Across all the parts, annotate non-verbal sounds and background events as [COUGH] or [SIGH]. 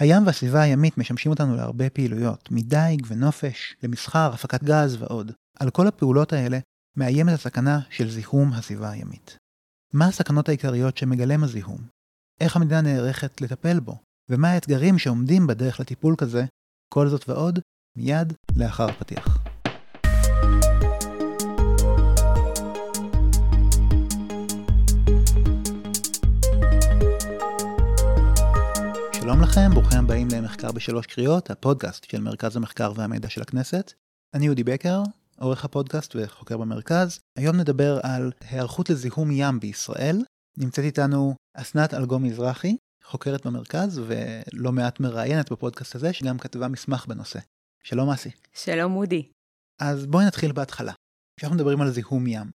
הים והסביבה הימית משמשים אותנו להרבה פעילויות, מדייג ונופש, למסחר, הפקת גז ועוד. על כל הפעולות האלה מאיימת הסכנה של זיהום הסביבה הימית. מה הסכנות העיקריות שמגלם הזיהום? איך המדינה נערכת לטפל בו? ומה האתגרים שעומדים בדרך לטיפול כזה? כל זאת ועוד, מיד לאחר הפתיח. שלום לכם, ברוכים הבאים למחקר בשלוש קריאות, הפודקאסט של מרכז המחקר והמידע של הכנסת. אני אודי בקר, עורך הפודקאסט וחוקר במרכז. היום נדבר על היערכות לזיהום ים בישראל. נמצאת איתנו אסנת אלגום מזרחי, חוקרת במרכז ולא מעט מראיינת בפודקאסט הזה, שגם כתבה מסמך בנושא. שלום אסי. שלום אודי. אז בואי נתחיל בהתחלה. כשאנחנו מדברים על זיהום ים,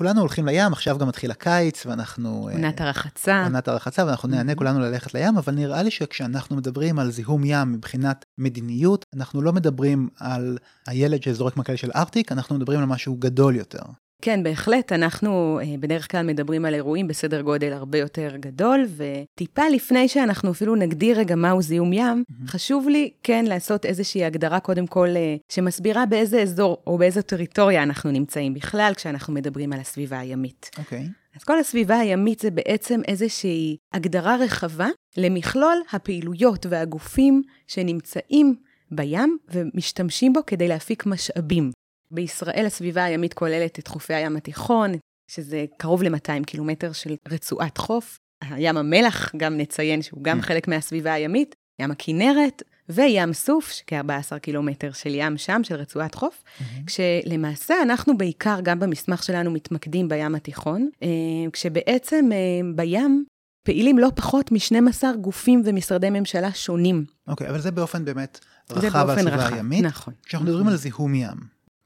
כולנו הולכים לים, עכשיו גם מתחיל הקיץ, ואנחנו... אה, עונת הרחצה. עונת הרחצה, ואנחנו נהנה כולנו ללכת לים, אבל נראה לי שכשאנחנו מדברים על זיהום ים מבחינת מדיניות, אנחנו לא מדברים על הילד שזורק מקל של ארטיק, אנחנו מדברים על משהו גדול יותר. כן, בהחלט, אנחנו אה, בדרך כלל מדברים על אירועים בסדר גודל הרבה יותר גדול, וטיפה לפני שאנחנו אפילו נגדיר רגע מהו זיהום ים, mm-hmm. חשוב לי כן לעשות איזושהי הגדרה קודם כל אה, שמסבירה באיזה אזור או באיזו טריטוריה אנחנו נמצאים בכלל כשאנחנו מדברים על הסביבה הימית. אוקיי. Okay. אז כל הסביבה הימית זה בעצם איזושהי הגדרה רחבה למכלול הפעילויות והגופים שנמצאים בים ומשתמשים בו כדי להפיק משאבים. בישראל הסביבה הימית כוללת את חופי הים התיכון, שזה קרוב ל-200 קילומטר של רצועת חוף. ים המלח, גם נציין שהוא גם mm. חלק מהסביבה הימית, ים הכינרת וים סוף, שכ-14 קילומטר של ים שם, של רצועת חוף, mm-hmm. כשלמעשה אנחנו בעיקר, גם במסמך שלנו, מתמקדים בים התיכון, אה, כשבעצם אה, בים פעילים לא פחות מ-12 גופים ומשרדי ממשלה שונים. אוקיי, okay, אבל זה באופן באמת רחב על הסביבה הימית. נכון. כשאנחנו מדברים על זיהום ים,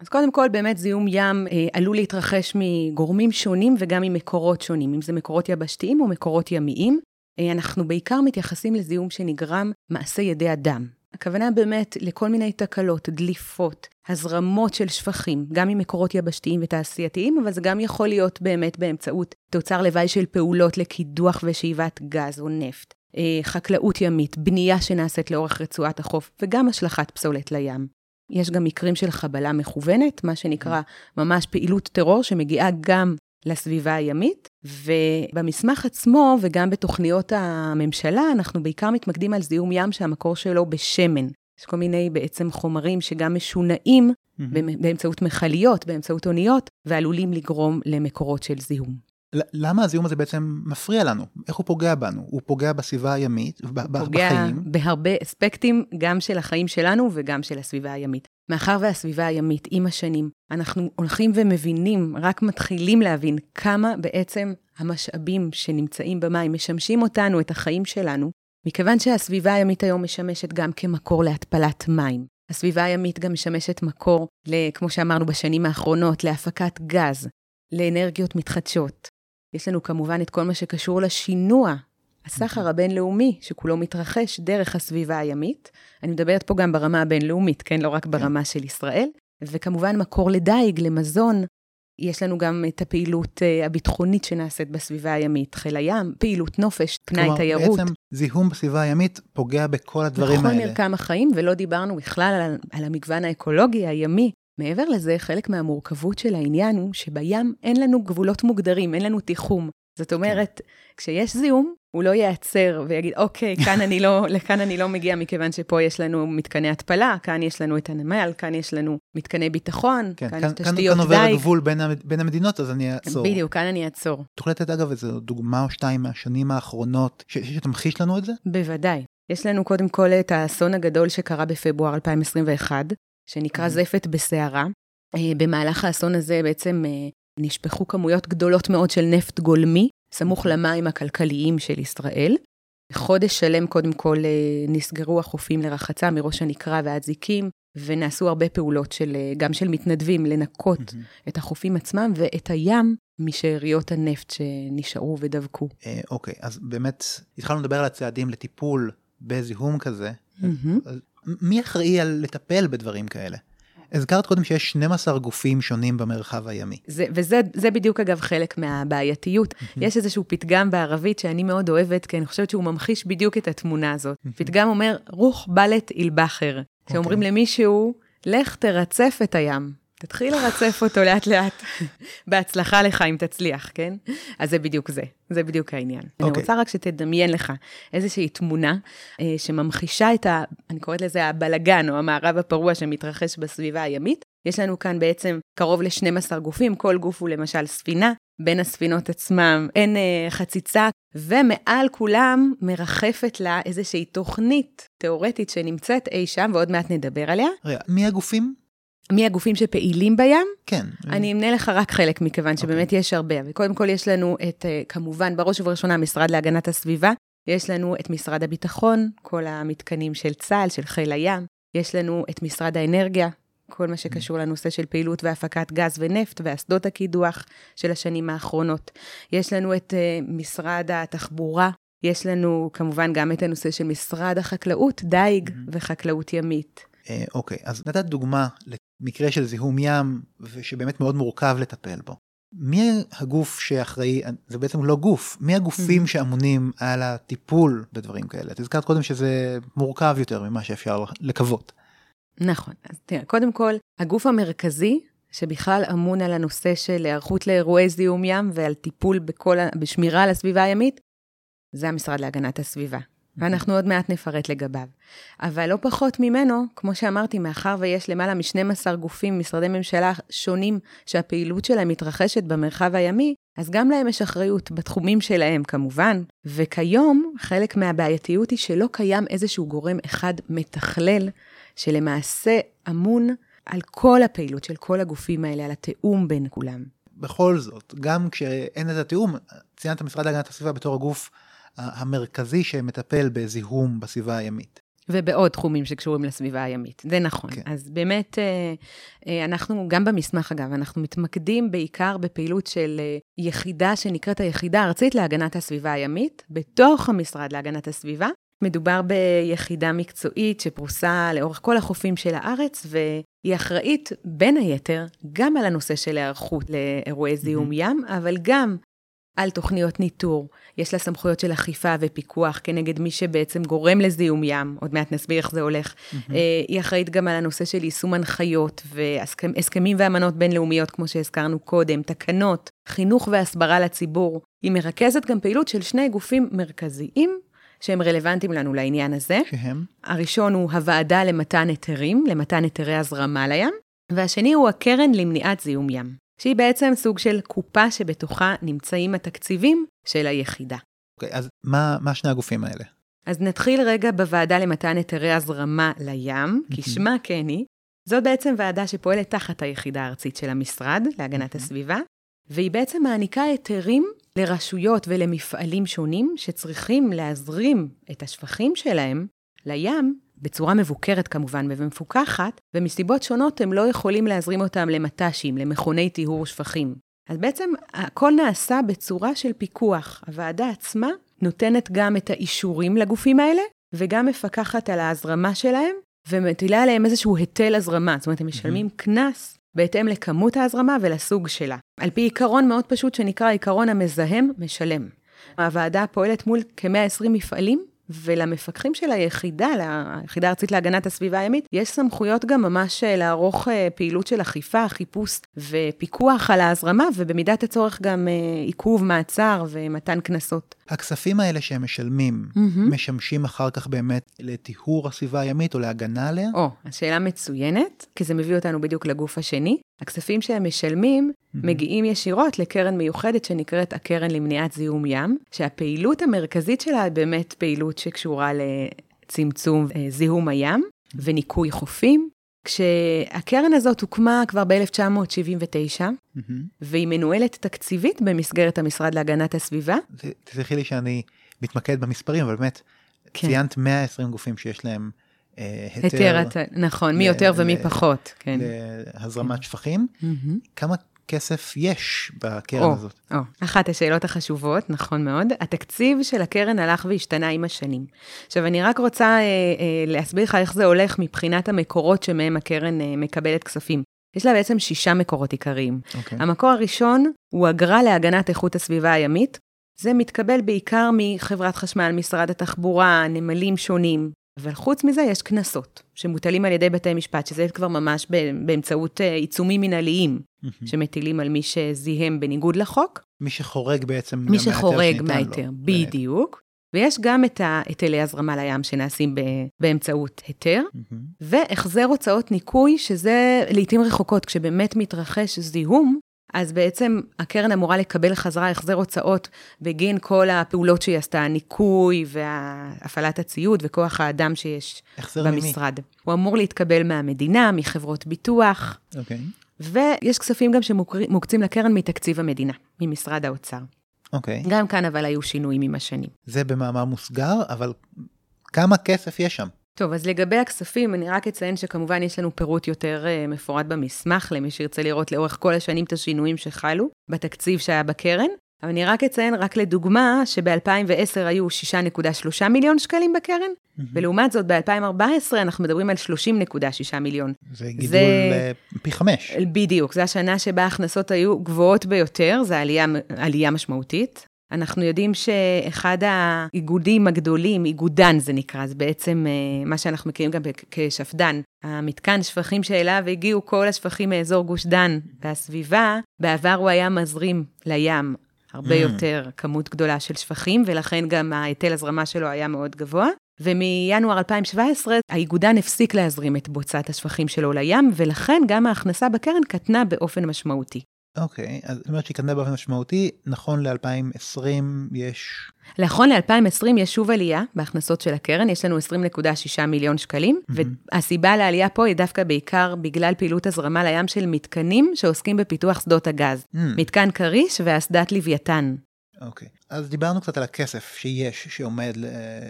אז קודם כל, באמת זיהום ים אה, עלול להתרחש מגורמים שונים וגם ממקורות שונים, אם זה מקורות יבשתיים או מקורות ימיים. אה, אנחנו בעיקר מתייחסים לזיהום שנגרם מעשה ידי אדם. הכוונה באמת לכל מיני תקלות, דליפות, הזרמות של שפכים, גם ממקורות יבשתיים ותעשייתיים, אבל זה גם יכול להיות באמת באמצעות תוצר לוואי של פעולות לקידוח ושאיבת גז או נפט, אה, חקלאות ימית, בנייה שנעשית לאורך רצועת החוף, וגם השלכת פסולת לים. יש גם מקרים של חבלה מכוונת, מה שנקרא ממש פעילות טרור שמגיעה גם לסביבה הימית, ובמסמך עצמו וגם בתוכניות הממשלה, אנחנו בעיקר מתמקדים על זיהום ים שהמקור שלו בשמן. יש כל מיני בעצם חומרים שגם משונעים mm-hmm. באמצעות מכליות, באמצעות אוניות, ועלולים לגרום למקורות של זיהום. למה הזיהום הזה בעצם מפריע לנו? איך הוא פוגע בנו? הוא פוגע בסביבה הימית, בחיים? פוגע בהרבה אספקטים, גם של החיים שלנו וגם של הסביבה הימית. מאחר והסביבה הימית, עם השנים, אנחנו הולכים ומבינים, רק מתחילים להבין כמה בעצם המשאבים שנמצאים במים משמשים אותנו, את החיים שלנו, מכיוון שהסביבה הימית היום משמשת גם כמקור להתפלת מים. הסביבה הימית גם משמשת מקור, כמו שאמרנו בשנים האחרונות, להפקת גז, לאנרגיות מתחדשות, יש לנו כמובן את כל מה שקשור לשינוע, הסחר הבינלאומי, שכולו מתרחש דרך הסביבה הימית. אני מדברת פה גם ברמה הבינלאומית, כן? לא רק ברמה של ישראל. וכמובן מקור לדייג, למזון. יש לנו גם את הפעילות uh, הביטחונית שנעשית בסביבה הימית, חיל הים, פעילות נופש, פנאי תיירות. כלומר, בעצם זיהום בסביבה הימית פוגע בכל הדברים בכל האלה. בכל מרקם החיים, ולא דיברנו בכלל על, על המגוון האקולוגי הימי, מעבר לזה, חלק מהמורכבות של העניין הוא שבים אין לנו גבולות מוגדרים, אין לנו תיחום. זאת כן. אומרת, כן. כשיש זיהום, הוא לא ייעצר ויגיד, אוקיי, כאן אני לא, [LAUGHS] לכאן אני לא מגיע מכיוון שפה יש לנו מתקני התפלה, כאן יש לנו את הנמל, כאן יש לנו מתקני ביטחון, כן, כאן, כאן יש תשתיות דייג. כאן עובר הגבול בין, בין המדינות, אז אני אעצור. בדיוק, כאן אני אעצור. תוכלי לתת אגב איזו דוגמה או שתיים מהשנים האחרונות, ש- שתמחיש לנו את זה? בוודאי. יש לנו קודם כל את האסון הגדול שקרה בפברואר 2021, שנקרא זפת בסערה. אה, במהלך האסון הזה בעצם אה, נשפכו כמויות גדולות מאוד של נפט גולמי, סמוך למים הכלכליים של ישראל. חודש שלם קודם כל אה, נסגרו החופים לרחצה מראש הנקרה ועד זיקים, ונעשו הרבה פעולות של, גם של מתנדבים לנקות mm-hmm. את החופים עצמם ואת הים משאריות הנפט שנשארו ודבקו. אוקיי, אז באמת התחלנו לדבר על הצעדים לטיפול בזיהום כזה. Mm-hmm. מי אחראי על לטפל בדברים כאלה? הזכרת קודם שיש 12 גופים שונים במרחב הימי. זה, וזה זה בדיוק, אגב, חלק מהבעייתיות. יש איזשהו פתגם בערבית שאני מאוד אוהבת, כי אני חושבת שהוא ממחיש בדיוק את התמונה הזאת. פתגם אומר, רוח בלט אל-בחר. כשאומרים אוקיי. למישהו, לך תרצף את הים. תתחיל לרצף אותו לאט-לאט. בהצלחה לך אם תצליח, כן? אז זה בדיוק זה, זה בדיוק העניין. אני אוקיי. רוצה רק שתדמיין לך איזושהי תמונה אה, שממחישה את ה... אני קוראת לזה הבלגן, או המערב הפרוע שמתרחש בסביבה הימית. יש לנו כאן בעצם קרוב ל-12 גופים, כל גוף הוא למשל ספינה, בין הספינות עצמם אין אה, חציצה, ומעל כולם מרחפת לה איזושהי תוכנית תיאורטית שנמצאת אי שם, ועוד מעט נדבר עליה. רגע, מי הגופים? מי הגופים שפעילים בים? כן. אני אמנה לך רק חלק, מכיוון שבאמת יש הרבה. וקודם כל יש לנו את, אה, כמובן, בראש ובראשונה, המשרד להגנת הסביבה. יש לנו את משרד הביטחון, כל המתקנים של צה"ל, של חיל הים. יש לנו את משרד האנרגיה, כל מה שקשור לנושא של פעילות והפקת גז ונפט ואסדות הקידוח של השנים האחרונות. יש לנו את uh, משרד התחבורה, יש לנו כמובן גם את הנושא של משרד החקלאות, דייג וחקלאות ימית. אה, אוקיי, אז נתת דוגמה למקרה של זיהום ים, ושבאמת מאוד מורכב לטפל בו. מי הגוף שאחראי, זה בעצם לא גוף, מי הגופים שאמונים על הטיפול בדברים כאלה? את הזכרת קודם שזה מורכב יותר ממה שאפשר לקוות. נכון. אז תראה, קודם כל, הגוף המרכזי, שבכלל אמון על הנושא של היערכות לאירועי זיהום ים ועל טיפול בכל, בשמירה על הסביבה הימית, זה המשרד להגנת הסביבה. ואנחנו עוד מעט נפרט לגביו. אבל לא פחות ממנו, כמו שאמרתי, מאחר ויש למעלה מ-12 גופים, משרדי ממשלה שונים, שהפעילות שלהם מתרחשת במרחב הימי, אז גם להם יש אחריות בתחומים שלהם כמובן. וכיום, חלק מהבעייתיות היא שלא קיים איזשהו גורם אחד מתכלל, שלמעשה אמון על כל הפעילות של כל הגופים האלה, על התיאום בין כולם. בכל זאת, גם כשאין את התיאום, ציינת משרד להגנת הסביבה בתור הגוף המרכזי שמטפל בזיהום בסביבה הימית. ובעוד תחומים שקשורים לסביבה הימית, זה נכון. כן. אז באמת, אה, אה, אנחנו, גם במסמך אגב, אנחנו מתמקדים בעיקר בפעילות של אה, יחידה שנקראת היחידה הארצית להגנת הסביבה הימית, בתוך המשרד להגנת הסביבה. מדובר ביחידה מקצועית שפרוסה לאורך כל החופים של הארץ, והיא אחראית, בין היתר, גם על הנושא של היערכות לאירועי זיהום ים, אבל גם על תוכניות ניטור. יש לה סמכויות של אכיפה ופיקוח כנגד מי שבעצם גורם לזיהום ים, עוד מעט נסביר איך זה הולך. אה, היא אחראית גם על הנושא של יישום הנחיות והסכמים ואמנות בינלאומיות, כמו שהזכרנו קודם, תקנות, חינוך והסברה לציבור. היא מרכזת גם פעילות של שני גופים מרכזיים שהם רלוונטיים לנו לעניין הזה. שהם? הראשון הוא הוועדה למתן היתרים, למתן היתרי הזרמה לים, והשני הוא הקרן למניעת זיהום ים, שהיא בעצם סוג של קופה שבתוכה נמצאים התקציבים של היחידה. אוקיי, אז מה, מה שני הגופים האלה? אז נתחיל רגע בוועדה למתן היתרי הזרמה לים, כשמה כן היא. זאת בעצם ועדה שפועלת תחת היחידה הארצית של המשרד להגנת הסביבה, והיא בעצם מעניקה היתרים לרשויות ולמפעלים שונים שצריכים להזרים את השפכים שלהם לים, בצורה מבוקרת כמובן ומפוקחת, ומסיבות שונות הם לא יכולים להזרים אותם למט"שים, למכוני טיהור שפכים. אז בעצם הכל נעשה בצורה של פיקוח. הוועדה עצמה נותנת גם את האישורים לגופים האלה, וגם מפקחת על ההזרמה שלהם, ומטילה עליהם איזשהו היטל הזרמה. זאת אומרת, הם משלמים קנס בהתאם לכמות ההזרמה ולסוג שלה. על פי עיקרון מאוד פשוט שנקרא עיקרון המזהם משלם. הוועדה פועלת מול כ-120 מפעלים, ולמפקחים של היחידה, היחידה הארצית להגנת הסביבה הימית, יש סמכויות גם ממש אה, לערוך אה, פעילות של אכיפה, חיפוש ופיקוח על ההזרמה, ובמידת הצורך גם אה, עיכוב, מעצר ומתן קנסות. הכספים האלה שהם משלמים, משמשים אחר כך באמת לטיהור הסביבה הימית או להגנה עליה? או, השאלה מצוינת, כי זה מביא אותנו בדיוק לגוף השני. הכספים שהם משלמים מגיעים ישירות לקרן מיוחדת שנקראת הקרן למניעת זיהום ים, שהפעילות המרכזית שלה היא באמת פעילות שקשורה לצמצום אה, זיהום הים וניקוי חופים. כשהקרן הזאת הוקמה כבר ב-1979, והיא מנוהלת תקציבית במסגרת המשרד להגנת הסביבה. תסלחי לי שאני מתמקד במספרים, אבל באמת, כן. ציינת 120 גופים שיש להם אה, היתר, היתר נכון, מי יותר ומי פחות, כן. להזרמת שפכים. מהמם. כמה כסף יש בקרן או, הזאת? או, אחת השאלות החשובות, נכון מאוד. התקציב של הקרן הלך והשתנה עם השנים. עכשיו, אני רק רוצה אה, אה, להסביר לך איך זה הולך מבחינת המקורות שמהם הקרן אה, מקבלת כספים. יש לה בעצם שישה מקורות עיקריים. אוקיי. המקור הראשון הוא אגרה להגנת איכות הסביבה הימית. זה מתקבל בעיקר מחברת חשמל, משרד התחבורה, נמלים שונים. אבל חוץ מזה יש קנסות שמוטלים על ידי בתי משפט, שזה כבר ממש באמצעות אה, עיצומים מנהליים שמטילים על מי שזיהם בניגוד לחוק. מי שחורג בעצם מי שחורג לו. מההיתר, בדיוק. ויש גם את היטלי הזרמה לים שנעשים באמצעות היתר, והחזר הוצאות ניקוי, שזה לעיתים רחוקות, כשבאמת מתרחש זיהום, אז בעצם הקרן אמורה לקבל חזרה החזר הוצאות בגין כל הפעולות שהיא עשתה, ניקוי והפעלת הציוד וכוח האדם שיש במשרד. למי? הוא אמור להתקבל מהמדינה, מחברות ביטוח. אוקיי. Okay. ויש כספים גם שמוקצים לקרן מתקציב המדינה, ממשרד האוצר. אוקיי. Okay. גם כאן אבל היו שינויים עם השנים. זה במאמר מוסגר, אבל כמה כסף יש שם? טוב, אז לגבי הכספים, אני רק אציין שכמובן יש לנו פירוט יותר uh, מפורט במסמך, למי שירצה לראות לאורך כל השנים את השינויים שחלו בתקציב שהיה בקרן. אבל אני רק אציין, רק לדוגמה, שב-2010 היו 6.3 מיליון שקלים בקרן, mm-hmm. ולעומת זאת ב-2014 אנחנו מדברים על 30.6 מיליון. זה גידול זה... אה, פי חמש. בדיוק, זו השנה שבה ההכנסות היו גבוהות ביותר, זו עלייה, עלייה משמעותית. אנחנו יודעים שאחד האיגודים הגדולים, איגודן זה נקרא, זה בעצם אה, מה שאנחנו מכירים גם כשפד"ן, המתקן שפכים שאליו הגיעו כל השפכים מאזור גוש דן והסביבה, בעבר הוא היה מזרים לים הרבה mm. יותר כמות גדולה של שפכים, ולכן גם ההיטל הזרמה שלו היה מאוד גבוה. ומינואר 2017, האיגודן הפסיק להזרים את בוצת השפכים שלו לים, ולכן גם ההכנסה בקרן קטנה באופן משמעותי. אוקיי, אז זאת אומרת שהיא באופן משמעותי, נכון ל-2020 יש... נכון ל-2020 יש שוב עלייה בהכנסות של הקרן, יש לנו 20.6 מיליון שקלים, mm-hmm. והסיבה לעלייה פה היא דווקא בעיקר בגלל פעילות הזרמה לים של מתקנים שעוסקים בפיתוח שדות הגז. Mm-hmm. מתקן כריש ואסדת לוויתן. אוקיי, אז דיברנו קצת על הכסף שיש, שעומד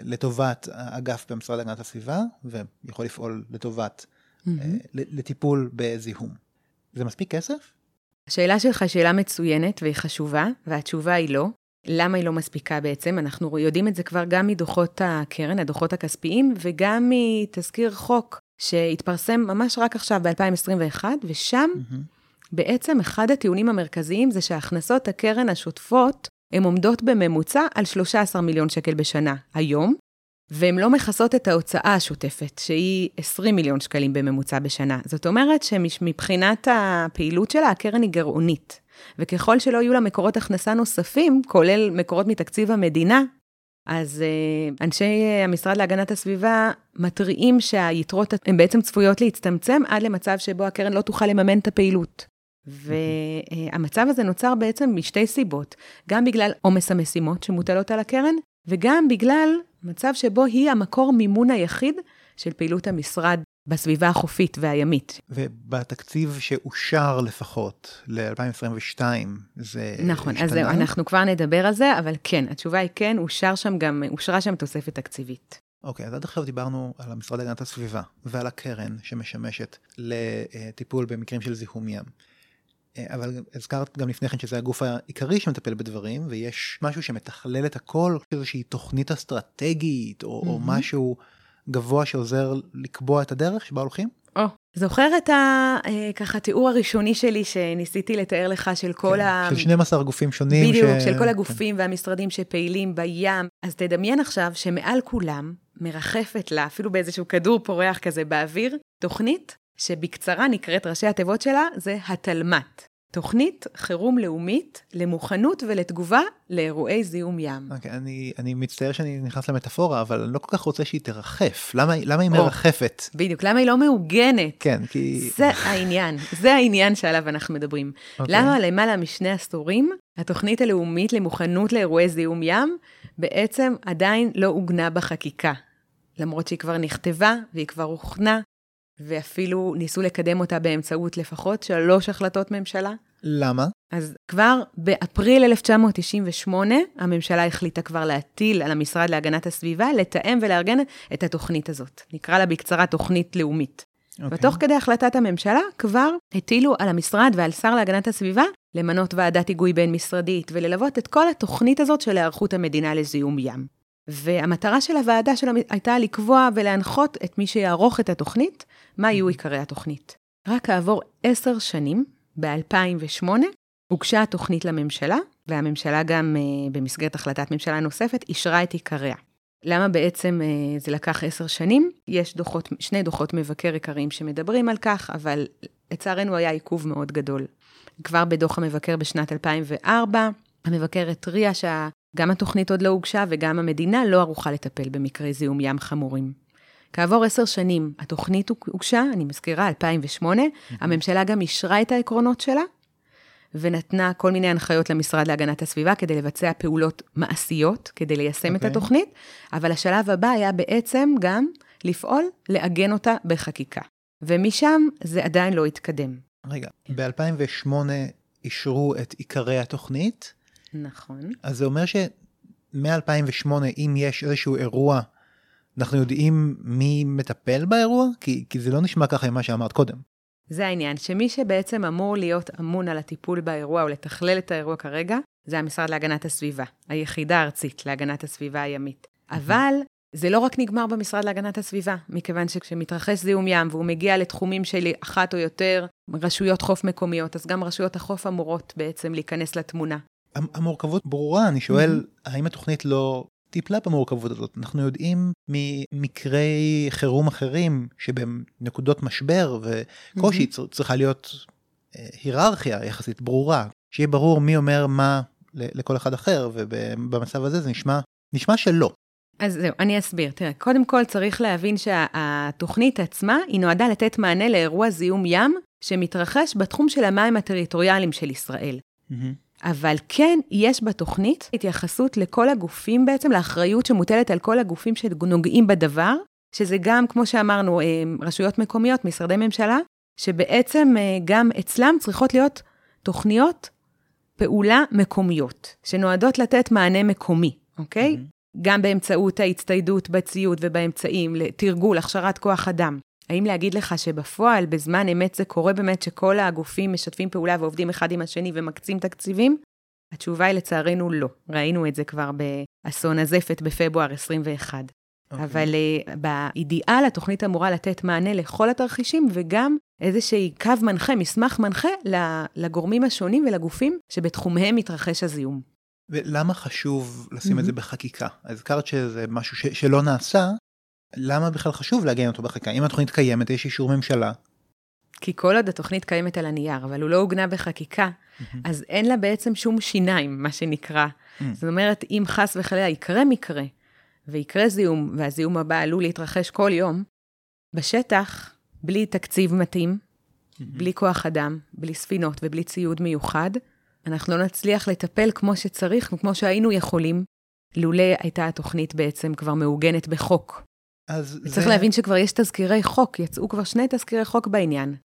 לטובת האגף במשרד להגנת הסביבה, ויכול לפעול לטובת, mm-hmm. לטיפול בזיהום. זה מספיק כסף? השאלה שלך היא שאלה מצוינת והיא חשובה, והתשובה היא לא. למה היא לא מספיקה בעצם? אנחנו יודעים את זה כבר גם מדוחות הקרן, הדוחות הכספיים, וגם מתזכיר חוק שהתפרסם ממש רק עכשיו ב-2021, ושם mm-hmm. בעצם אחד הטיעונים המרכזיים זה שהכנסות הקרן השוטפות, הן עומדות בממוצע על 13 מיליון שקל בשנה היום, והן לא מכסות את ההוצאה השוטפת, שהיא 20 מיליון שקלים בממוצע בשנה. זאת אומרת שמבחינת הפעילות שלה, הקרן היא גרעונית. וככל שלא יהיו לה מקורות הכנסה נוספים, כולל מקורות מתקציב המדינה, אז uh, אנשי uh, המשרד להגנת הסביבה מתריעים שהיתרות הן בעצם צפויות להצטמצם עד למצב שבו הקרן לא תוכל לממן את הפעילות. והמצב הזה נוצר בעצם משתי סיבות, גם בגלל עומס המשימות שמוטלות על הקרן, וגם בגלל מצב שבו היא המקור מימון היחיד של פעילות המשרד בסביבה החופית והימית. ובתקציב שאושר לפחות ל-2022, זה נכון, השתנה? אז זהו, אנחנו כבר נדבר על זה, אבל כן, התשובה היא כן, אושר שם גם, אושרה שם תוספת תקציבית. אוקיי, אז עד עכשיו דיברנו על המשרד להגנת הסביבה ועל הקרן שמשמשת לטיפול במקרים של זיהום ים. אה, אבל הזכרת גם לפני כן שזה הגוף העיקרי שמטפל בדברים, ויש משהו שמתכלל את הכל, איזושהי תוכנית אסטרטגית, או, mm-hmm. או משהו גבוה שעוזר לקבוע את הדרך שבה הולכים? או, oh, זוכר את הככה אה, תיאור הראשוני שלי שניסיתי לתאר לך של כל כן, ה... של 12 גופים שונים. בדיוק, ש... של כל הגופים כן. והמשרדים שפעילים בים. אז תדמיין עכשיו שמעל כולם מרחפת לה, אפילו באיזשהו כדור פורח כזה באוויר, תוכנית שבקצרה נקראת ראשי התיבות שלה, זה התלמ"ת. תוכנית חירום לאומית למוכנות ולתגובה לאירועי זיהום ים. Okay, אוקיי, אני, אני מצטער שאני נכנס למטאפורה, אבל אני לא כל כך רוצה שהיא תרחף. למה, למה היא oh, מרחפת? בדיוק, למה היא לא מעוגנת? כן, כי... זה העניין, זה העניין שעליו אנחנו מדברים. Okay. אוקיי. למה למעלה משני עשורים, התוכנית הלאומית למוכנות לאירועי זיהום ים בעצם עדיין לא עוגנה בחקיקה. למרות שהיא כבר נכתבה והיא כבר הוכנה, ואפילו ניסו לקדם אותה באמצעות לפחות שלוש החלטות ממשלה. למה? אז כבר באפריל 1998, הממשלה החליטה כבר להטיל על המשרד להגנת הסביבה לתאם ולארגן את התוכנית הזאת. נקרא לה בקצרה תוכנית לאומית. Okay. ותוך כדי החלטת הממשלה כבר הטילו על המשרד ועל שר להגנת הסביבה למנות ועדת היגוי בין-משרדית וללוות את כל התוכנית הזאת של היערכות המדינה לזיהום ים. והמטרה של הוועדה שלה הייתה לקבוע ולהנחות את מי שיערוך את התוכנית, מה יהיו עיקרי התוכנית. רק כעבור עשר שנים, ב-2008, הוגשה התוכנית לממשלה, והממשלה גם, uh, במסגרת החלטת ממשלה נוספת, אישרה את עיקריה. למה בעצם uh, זה לקח עשר שנים? יש דוחות, שני דוחות מבקר עיקריים שמדברים על כך, אבל לצערנו היה עיכוב מאוד גדול. כבר בדוח המבקר בשנת 2004, המבקר התריע שגם התוכנית עוד לא הוגשה וגם המדינה לא ערוכה לטפל במקרי זיהום ים חמורים. כעבור עשר שנים התוכנית הוגשה, אני מזכירה, 2008, הממשלה גם אישרה את העקרונות שלה, ונתנה כל מיני הנחיות למשרד להגנת הסביבה כדי לבצע פעולות מעשיות, כדי ליישם okay. את אוקיי. התוכנית, אבל השלב הבא היה בעצם גם לפעול, לעגן אותה בחקיקה. ומשם זה עדיין לא התקדם. רגע, ב-2008 אישרו את עיקרי התוכנית. נכון. אז זה אומר שמ-2008, אם יש איזשהו אירוע, אנחנו יודעים מי מטפל באירוע? כי, כי זה לא נשמע ככה ממה שאמרת קודם. זה העניין, שמי שבעצם אמור להיות אמון על הטיפול באירוע או לתכלל את האירוע כרגע, זה המשרד להגנת הסביבה, היחידה הארצית להגנת הסביבה הימית. אבל זה לא רק נגמר במשרד להגנת הסביבה, מכיוון שכשמתרחש זיהום ים והוא מגיע לתחומים של אחת או יותר רשויות חוף מקומיות, אז גם רשויות החוף אמורות בעצם להיכנס לתמונה. המורכבות ברורה, אני שואל, mm-hmm. האם התוכנית לא טיפלה במורכבות הזאת? אנחנו יודעים ממקרי חירום אחרים שבנקודות משבר וקושי mm-hmm. צריכה להיות אה, היררכיה יחסית ברורה, שיהיה ברור מי אומר מה לכל אחד אחר, ובמצב הזה זה נשמע, נשמע שלא. אז זהו, אני אסביר. תראה, קודם כל צריך להבין שהתוכנית עצמה, היא נועדה לתת מענה לאירוע זיהום ים שמתרחש בתחום של המים הטריטוריאליים של ישראל. Mm-hmm. אבל כן, יש בתוכנית התייחסות לכל הגופים בעצם, לאחריות שמוטלת על כל הגופים שנוגעים בדבר, שזה גם, כמו שאמרנו, אה, רשויות מקומיות, משרדי ממשלה, שבעצם אה, גם אצלם צריכות להיות תוכניות פעולה מקומיות, שנועדות לתת מענה מקומי, אוקיי? Mm-hmm. גם באמצעות ההצטיידות בציוד ובאמצעים לתרגול, הכשרת כוח אדם. האם להגיד לך שבפועל, בזמן אמת זה קורה באמת שכל הגופים משתפים פעולה ועובדים אחד עם השני ומקצים תקציבים? התשובה היא לצערנו לא. ראינו את זה כבר באסון הזפת בפברואר 21. Okay. אוקיי. אבל uh, באידיאל התוכנית אמורה לתת מענה לכל התרחישים וגם איזשהי קו מנחה, מסמך מנחה לגורמים השונים ולגופים שבתחומיהם מתרחש הזיהום. ולמה חשוב לשים mm-hmm. את זה בחקיקה? הזכרת שזה משהו ש- שלא נעשה, למה בכלל חשוב לעגן אותו בחקיקה? אם התוכנית קיימת, יש אישור ממשלה. כי כל עוד התוכנית קיימת על הנייר, אבל הוא לא עוגנה בחקיקה, mm-hmm. אז אין לה בעצם שום שיניים, מה שנקרא. Mm-hmm. זאת אומרת, אם חס וחלילה יקרה מקרה, ויקרה זיהום, והזיהום הבא עלול להתרחש כל יום, בשטח, בלי תקציב מתאים, mm-hmm. בלי כוח אדם, בלי ספינות ובלי ציוד מיוחד, אנחנו לא נצליח לטפל כמו שצריך וכמו שהיינו יכולים, לולא הייתה התוכנית בעצם כבר מעוגנת בחוק. אז זה... צריך להבין שכבר יש תזכירי חוק, יצאו כבר שני תזכירי חוק בעניין.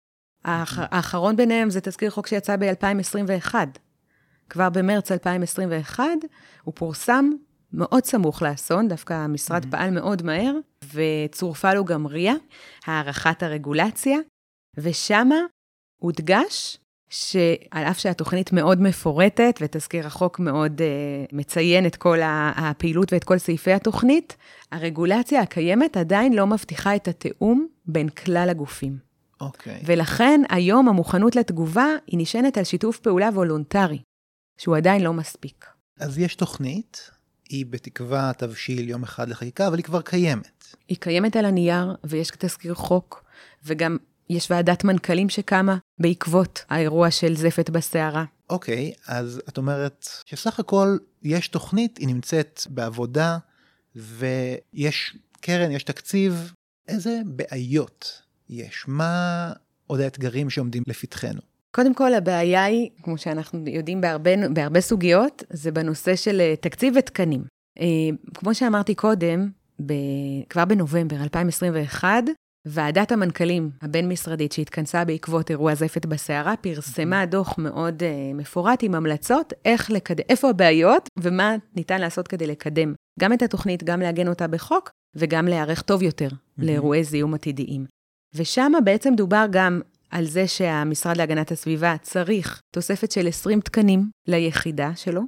האח... האחרון ביניהם זה תזכיר חוק שיצא ב-2021. כבר במרץ 2021 הוא פורסם מאוד סמוך לאסון, דווקא המשרד mm-hmm. פעל מאוד מהר, וצורפה לו גם RIA, הערכת הרגולציה, ושמה הודגש שעל אף שהתוכנית מאוד מפורטת, ותזכיר החוק מאוד uh, מציין את כל הפעילות ואת כל סעיפי התוכנית, הרגולציה הקיימת עדיין לא מבטיחה את התיאום בין כלל הגופים. אוקיי. אוקיי. ולכן היום המוכנות לתגובה היא נשענת על שיתוף פעולה וולונטרי, שהוא עדיין לא מספיק. אז יש תוכנית, היא בתקווה תבשיל יום אחד לחקיקה, אבל היא כבר קיימת. היא קיימת על הנייר, ויש תזכיר חוק, וגם יש ועדת מנכ"לים שקמה בעקבות האירוע של זפת בסערה. אוקיי, okay, אז את אומרת שסך הכל יש תוכנית, היא נמצאת בעבודה, ויש קרן, יש תקציב. איזה בעיות יש? מה עוד האתגרים שעומדים לפתחנו? קודם כל, הבעיה היא, כמו שאנחנו יודעים בהרבה, בהרבה סוגיות, זה בנושא של אה, תקציב ותקנים. אה, כמו שאמרתי קודם, ב, כבר בנובמבר 2021, ועדת המנכ"לים הבין-משרדית שהתכנסה בעקבות אירוע זפת בסערה, פרסמה דוח מאוד uh, מפורט עם המלצות איך לקדם, איפה הבעיות ומה ניתן לעשות כדי לקדם גם את התוכנית, גם לעגן אותה בחוק וגם להיערך טוב יותר לאירועי זיהום עתידיים. ושם בעצם דובר גם על זה שהמשרד להגנת הסביבה צריך תוספת של 20 תקנים ליחידה שלו.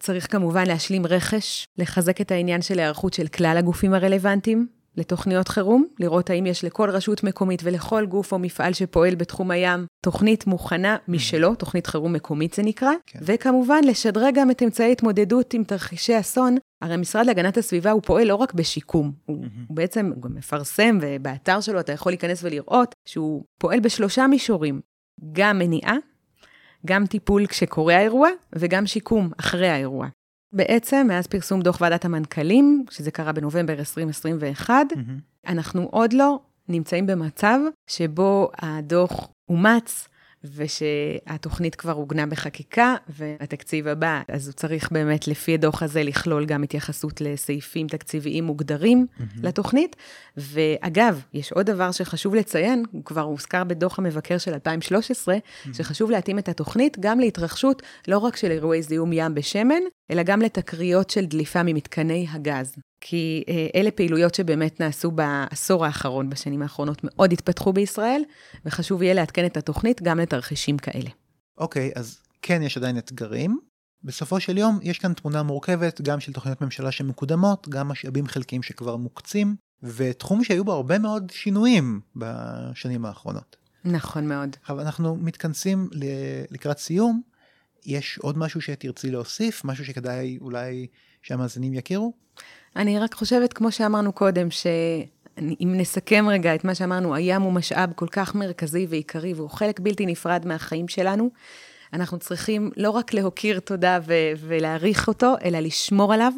צריך כמובן להשלים רכש, לחזק את העניין של היערכות של כלל הגופים הרלוונטיים, לתוכניות חירום, לראות האם יש לכל רשות מקומית ולכל גוף או מפעל שפועל בתחום הים תוכנית מוכנה משלו, תוכנית חירום מקומית זה נקרא, כן. וכמובן לשדרג גם את אמצעי התמודדות עם תרחישי אסון. הרי המשרד להגנת הסביבה הוא פועל לא רק בשיקום, הוא, mm-hmm. הוא בעצם הוא גם מפרסם, ובאתר שלו אתה יכול להיכנס ולראות שהוא פועל בשלושה מישורים, גם מניעה, גם טיפול כשקורה האירוע, וגם שיקום אחרי האירוע. בעצם, מאז פרסום דוח ועדת המנכ"לים, שזה קרה בנובמבר 2021, mm-hmm. אנחנו עוד לא נמצאים במצב שבו הדוח אומץ, ושהתוכנית כבר עוגנה בחקיקה, והתקציב הבא, אז הוא צריך באמת, לפי הדוח הזה, לכלול גם התייחסות לסעיפים תקציביים מוגדרים mm-hmm. לתוכנית. ואגב, יש עוד דבר שחשוב לציין, הוא כבר הוזכר בדוח המבקר של 2013, mm-hmm. שחשוב להתאים את התוכנית גם להתרחשות לא רק של אירועי זיהום ים בשמן, אלא גם לתקריות של דליפה ממתקני הגז. כי אה, אלה פעילויות שבאמת נעשו בעשור האחרון, בשנים האחרונות, מאוד התפתחו בישראל, וחשוב יהיה לעדכן את התוכנית גם לתרחישים כאלה. אוקיי, okay, אז כן יש עדיין אתגרים. בסופו של יום יש כאן תמונה מורכבת גם של תוכניות ממשלה שמקודמות, גם משאבים חלקיים שכבר מוקצים, ותחום שהיו בו הרבה מאוד שינויים בשנים האחרונות. נכון מאוד. עכשיו אנחנו מתכנסים לקראת סיום. יש עוד משהו שתרצי להוסיף? משהו שכדאי אולי שהמאזינים יכירו? אני רק חושבת, כמו שאמרנו קודם, שאם נסכם רגע את מה שאמרנו, הים הוא משאב כל כך מרכזי ועיקרי, והוא חלק בלתי נפרד מהחיים שלנו. אנחנו צריכים לא רק להוקיר תודה ו- ולהעריך אותו, אלא לשמור עליו,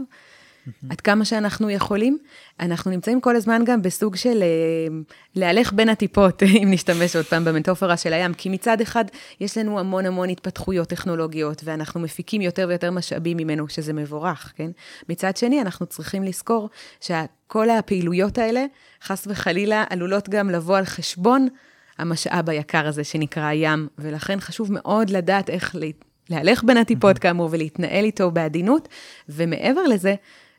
עד כמה שאנחנו יכולים. אנחנו נמצאים כל הזמן גם בסוג של אה, להלך בין הטיפות, [LAUGHS] אם נשתמש עוד פעם במטופרה של הים, כי מצד אחד יש לנו המון המון התפתחויות טכנולוגיות, ואנחנו מפיקים יותר ויותר משאבים ממנו, שזה מבורך, כן? מצד שני, אנחנו צריכים לזכור שכל הפעילויות האלה, חס וחלילה, עלולות גם לבוא על חשבון המשאב היקר הזה שנקרא הים, ולכן חשוב מאוד לדעת איך להלך בין הטיפות, כאמור, ולהתנהל איתו בעדינות, ומעבר לזה,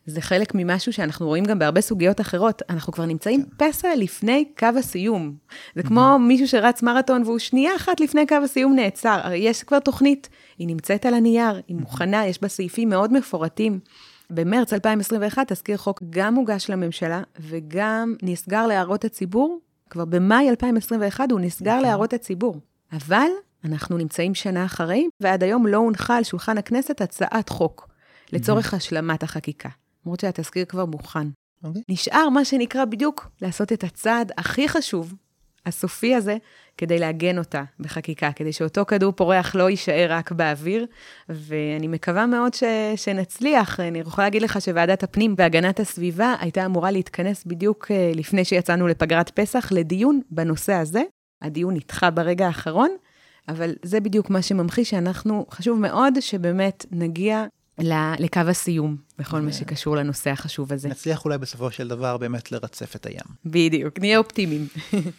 זה חלק ממשהו שאנחנו רואים גם בהרבה סוגיות אחרות. אנחנו כבר נמצאים כן. פסע לפני קו הסיום. זה כמו מישהו שרץ מרתון והוא שנייה אחת לפני קו הסיום נעצר. הרי יש כבר תוכנית, היא נמצאת על הנייר, היא מוכנה, יש בה סעיפים מאוד מפורטים. במרץ 2021 תזכיר חוק גם הוגש לממשלה וגם נסגר להערות הציבור. כבר במאי 2021 הוא נסגר נכון. להערות הציבור. אבל אנחנו נמצאים שנה אחרי, ועד היום לא הונחה על שולחן הכנסת הצעת חוק לצורך השלמת החקיקה. למרות שהתזכיר כבר מוכן. Okay. אוקיי. נשאר מה שנקרא בדיוק לעשות את הצעד הכי חשוב, הסופי הזה, כדי לעגן אותה בחקיקה, כדי שאותו כדור פורח לא יישאר רק באוויר, ואני מקווה מאוד ש, שנצליח. אני יכולה להגיד לך שוועדת הפנים והגנת הסביבה הייתה אמורה להתכנס בדיוק אה, לפני שיצאנו לפגרת פסח לדיון בנושא הזה. הדיון נדחה ברגע האחרון, אבל זה בדיוק מה שממחיש שאנחנו, חשוב מאוד שבאמת נגיע לקו הסיום, בכל מה שקשור לנושא החשוב הזה. נצליח אולי בסופו של דבר באמת לרצף את הים. בדיוק, נהיה אופטימיים.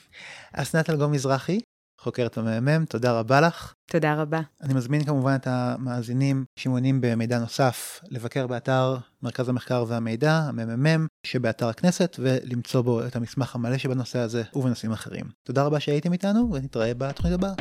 [LAUGHS] אסנת אלגום מזרחי, חוקרת הממ"מ, תודה רבה לך. תודה רבה. אני מזמין כמובן את המאזינים שמעוניינים במידע נוסף, לבקר באתר מרכז המחקר והמידע, הממ"מ, שבאתר הכנסת, ולמצוא בו את המסמך המלא שבנושא הזה ובנושאים אחרים. תודה רבה שהייתם איתנו, ונתראה בתוכנית הבאה.